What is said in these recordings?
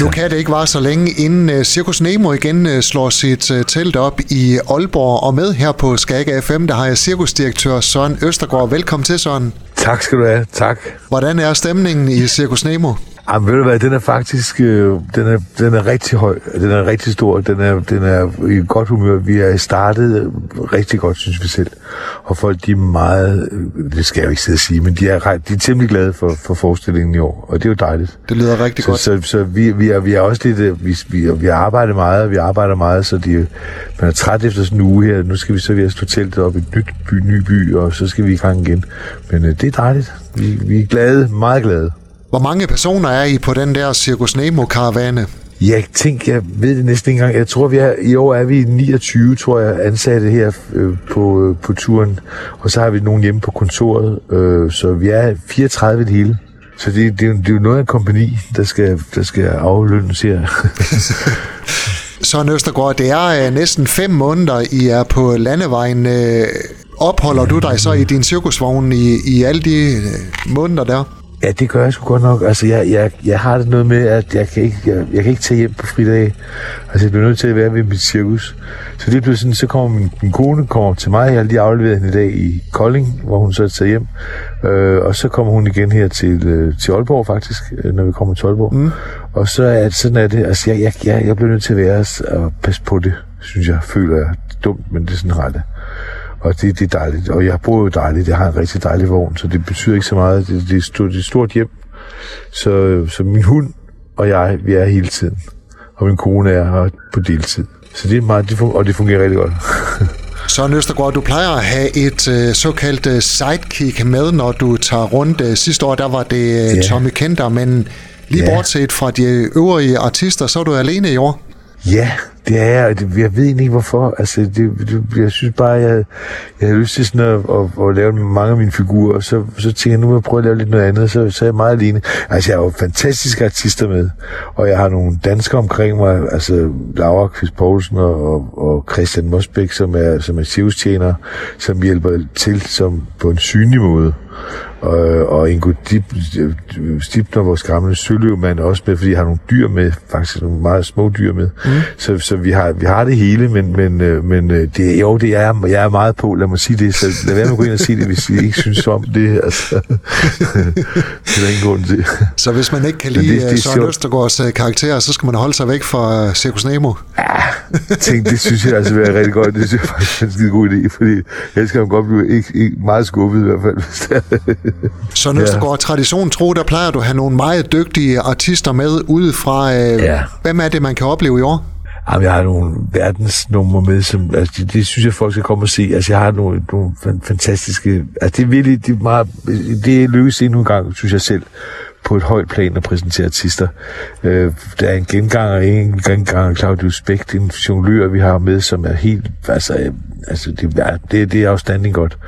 Nu kan det ikke vare så længe, inden uh, Circus Nemo igen uh, slår sit uh, telt op i Aalborg. Og med her på Skag FM, der har jeg cirkusdirektør Søren Østergaard. Velkommen til, Søren. Tak skal du have. Tak. Hvordan er stemningen i Circus Nemo? Jamen, ved du hvad, den er faktisk, øh, den, er, den er rigtig høj, den er rigtig stor, den er, den er i godt humør. Vi er startet rigtig godt, synes vi selv. Og folk, de er meget, øh, det skal jeg jo ikke sidde og sige, men de er, de er temmelig glade for, for forestillingen i år, og det er jo dejligt. Det lyder rigtig så, godt. Så, så, så vi, vi, er, vi er også lidt, øh, vi, vi, vi har arbejdet meget, og vi arbejder meget, så de, man er træt efter sådan en uge her. Nu skal vi så ved at stå teltet op i et nyt by, ny by, og så skal vi i gang igen. Men øh, det er dejligt. Vi, vi er glade, meget glade. Hvor mange personer er I på den der Circus Nemo-karavane? Jeg tænker, jeg ved det næsten ikke engang. Jeg tror, vi er, i år er vi 29, tror jeg, ansatte her øh, på, øh, på turen. Og så har vi nogen hjemme på kontoret. Øh, så vi er 34 det hele. Så det, det, det er jo noget af en kompani, der skal, der skal aflønnes her. Søren Østergaard, det er øh, næsten fem måneder, I er på landevejen. Øh, opholder du dig så i din cirkusvogn i, i alle de øh, måneder der? Ja, det gør jeg sgu godt nok. Altså, jeg, jeg, jeg har det noget med, at jeg kan, ikke, jeg, jeg kan ikke tage hjem på fridag. Altså, jeg bliver nødt til at være ved mit cirkus. Så det bliver sådan, så kommer min, min kone kommer til mig. Jeg har lige afleveret hende i dag i Kolding, hvor hun så er taget hjem. Øh, og så kommer hun igen her til, øh, til Aalborg, faktisk, øh, når vi kommer til Aalborg. Mm. Og så er sådan er det. Altså, jeg, jeg, jeg, jeg bliver nødt til at være og passe på det, synes jeg. Føler jeg dumt, men det er sådan ret. Og det, det er dejligt. Og jeg bor jo dejligt. Jeg har en rigtig dejlig vogn, så det betyder ikke så meget. Det, det, er, stort, det er et stort hjem. Så, så min hund og jeg, vi er hele tiden. Og min kone er her på deltid. Så det er meget, det fungerer, og det fungerer rigtig godt. Så Østergaard, du plejer at have et øh, såkaldt øh, sidekick med, når du tager rundt. Øh, sidste år, der var det øh, Ja. Tommy Kenter, men lige Ja. bortset fra de øvrige artister, så er du alene i år. Ja, det er jeg, jeg ved ikke hvorfor. Altså, det, det, jeg synes bare, jeg, jeg har lyst til sådan at, at, at, lave mange af mine figurer, og så, så tænker jeg, nu vil jeg prøve at lave lidt noget andet, så, så er jeg meget alene. Altså, jeg har jo fantastiske artister med, og jeg har nogle danskere omkring mig, altså Laura Kvist Poulsen og, og, og Christian Mosbæk, som er, som er chefstjener, som hjælper til som på en synlig måde. Og, og Ingo Dip, Stibner, vores gamle søløvmand, også med, fordi jeg har nogle dyr med, faktisk nogle meget små dyr med. Mm. Så, så vi, har, vi har det hele, men, men, øh, men øh, det, jo, det er, jeg er meget på, lad mig sige det, så lad være med at gå ind og sige det, hvis I ikke synes om det. Altså. det er ingen grund til. Så hvis man ikke kan Men lide det- det det, Søren sjovt. Østergaards øh, karakter, så skal man holde sig væk fra øh, Circus Nemo. Tænk, det synes jeg altså vil være rigtig godt. Det synes jeg faktisk er en skide god idé, fordi kan man godt blive ikke, ikke meget skuffet i hvert fald. Hvis det er. Søren Ja. Østergaard, tradition tro, der plejer du at have nogle meget dygtige artister med udefra. Øh, Ja. Hvem er det, man kan opleve i år? Jamen, jeg har nogle verdensnumre med, som, altså, det, det, synes jeg, folk skal komme og se. Altså, jeg har nogle, nogle fantastiske... Altså, det er virkelig, det er meget... Det er lykkes endnu en gang, synes jeg selv, på et højt plan at præsentere artister. Øh, der er en genganger, en genganger, Claudius Bæk, det en jonglør, vi har med, som er helt... Altså, øh, altså det, er, det, det er afstanding godt.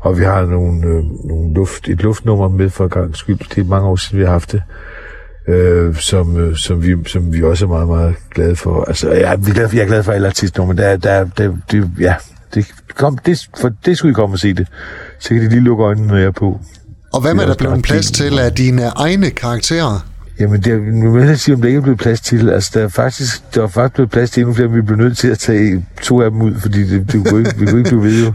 Og vi har nogle, øh, nogle luft, et luftnummer med for gang skyld. Det er mange år siden, vi har haft det øh, øh, som, vi, som vi også er meget, meget glade for. Altså, jeg, vi er glade for, jeg er glad for alle artister, men der, der, der, det, ja, det, kom, det, for det skulle I komme og se det. Så kan de lige lukke øjnene, når jeg er på. Og Det er er der blevet ret plads til af dine egne karakterer? Jamen, det, er- nu vil jeg sige, om der ikke er blevet plads til. Altså, der er faktisk, der er faktisk blevet plads til endnu flere, men vi bliver nødt til at tage to af dem ud, fordi det, det kunne ikke, vi kunne ikke blive ved jo.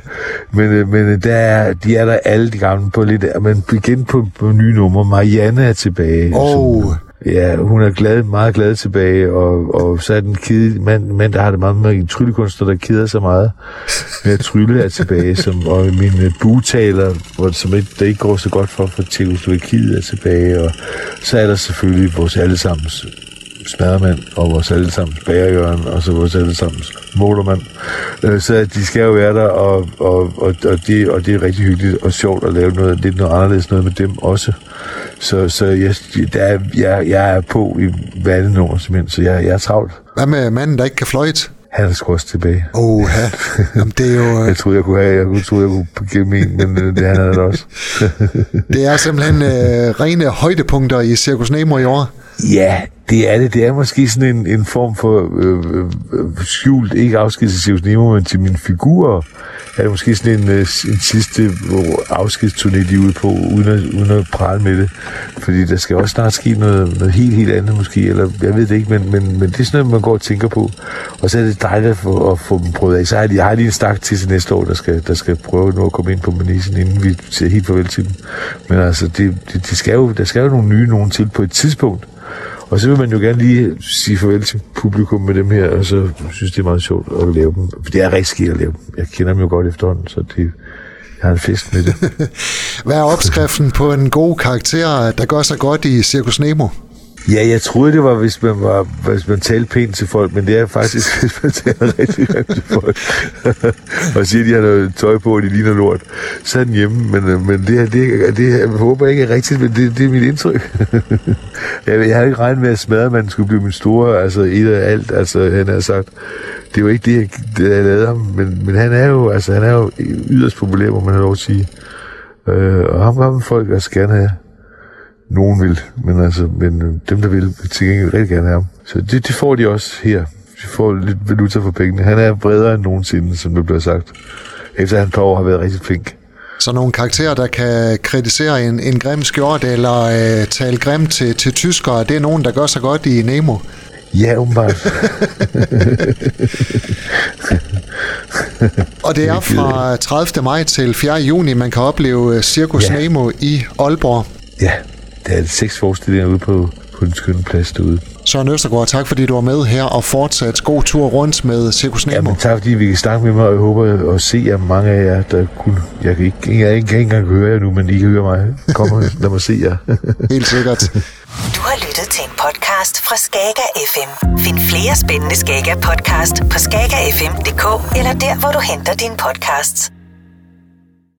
Men, øh, men øh, der er, de er der alle de gamle på lidt, men igen på, på nye numre. Marianne er tilbage. Som- Ja, hun er glad, meget glad tilbage, og, og så er den kede, mand, mand, der har det meget med en tryllekunstner, der keder sig meget med at trylle er tilbage, som, og min øh, butaler, hvor, som ikke, der ikke går så godt for, for Tjekoslovakiet er tilbage, og så er der selvfølgelig vores allesammens smadermand, og vores allesammens bagerjørn, og så vores allesammens motormand. Øh, så de skal jo være der, og, og, og, og, det, og det er rigtig hyggeligt og sjovt at lave noget lidt noget anderledes noget med dem også. Så, så jeg, der er, jeg, jeg er på i hver andet nummer, simpelthen, så jeg, jeg er travlt. Hvad med manden, der ikke kan fløjte? Han er sgu også tilbage. Åh, ja. Jamen, det er jo... øh, Jeg troede, jeg kunne have, jeg troede, jeg kunne gemme en, men øh, det han er det også. Det er simpelthen øh, rene højdepunkter i Circus Nemo i år. Ja, det er det. Det er måske sådan en, en form for øh, øh, øh skjult, ikke afsked Nemo, men til mine figurer. Er det måske sådan en, øh, en sidste afskedsturné, de er ude på, uden at, uden at prale med det. Fordi der skal også snart ske noget, noget helt, helt andet måske, eller jeg ved det ikke, men, men, men det er sådan noget, man går og tænker på. Og så er det dejligt at få, at få dem prøvet af. Så har de, jeg har lige en stak til til næste år, der skal, der skal prøve nu at komme ind på manisen, inden vi siger helt farvel til dem. Men altså, det, det, det skal jo, der skal jo nogle nye nogen til på et tidspunkt. Og så vil man jo gerne lige sige farvel til publikum med dem her, og så synes det er meget sjovt at lave dem. For det er rigtig skidt at lave dem. Jeg kender dem jo godt efterhånden, så det, jeg har en fest med det. Hvad er opskriften på en god karakter, der gør sig godt i Circus Nemo? Ja, jeg troede, det var, hvis man, var, hvis man talte pænt til folk, men det er faktisk, hvis man taler rigtig grimt til folk, og siger, at de har noget tøj på, og de ligner lort, så er den hjemme. Men, øh, men det, her, det, det, jeg håber ikke er rigtigt, men det, det er mit indtryk. jeg, jeg havde ikke regnet med, at smadermanden skulle blive min store, altså et af alt, altså han har sagt. Det var ikke det, jeg, det, jeg lavede ham, men, men han er jo, altså han er jo yderst populær, må man have lov at sige. Øh, og ham, ham folk også gerne have. Nogen vil, men altså, men øh, dem, der vil, vil til gengæld rigtig gerne have ham. Så det, det får de også her. De får lidt valuta for pengene. Han er bredere end nogensinde, som det bliver sagt. Efter han par år har været rigtig flink. Så nogle karakterer, der kan kritisere en, en grim skjort eller øh, tale grimt til, til tyskere, det er nogen, der gør sig godt i Nemo. Ja, umiddelbart. og det er fra 30. maj til 4. juni, man kan opleve Circus ja. Nemo i Aalborg. Ja, der er seks forestillinger ude på, på den skønne plads derude. Søren Østergaard, tak fordi du var med her og fortsat god tur rundt med Circus Nemo. Jamen, tak fordi vi kan snakke med mig, og jeg håber at se jer mange af jer, der kun... Jeg kan ikke, jeg kan ikke engang høre jer nu, men I kan høre mig. Kom og lad mig se jer. Helt sikkert. Du har lyttet til en podcast fra Skager FM. Find flere spændende Skager podcast på skagerfm.dk eller der, hvor du henter dine podcasts.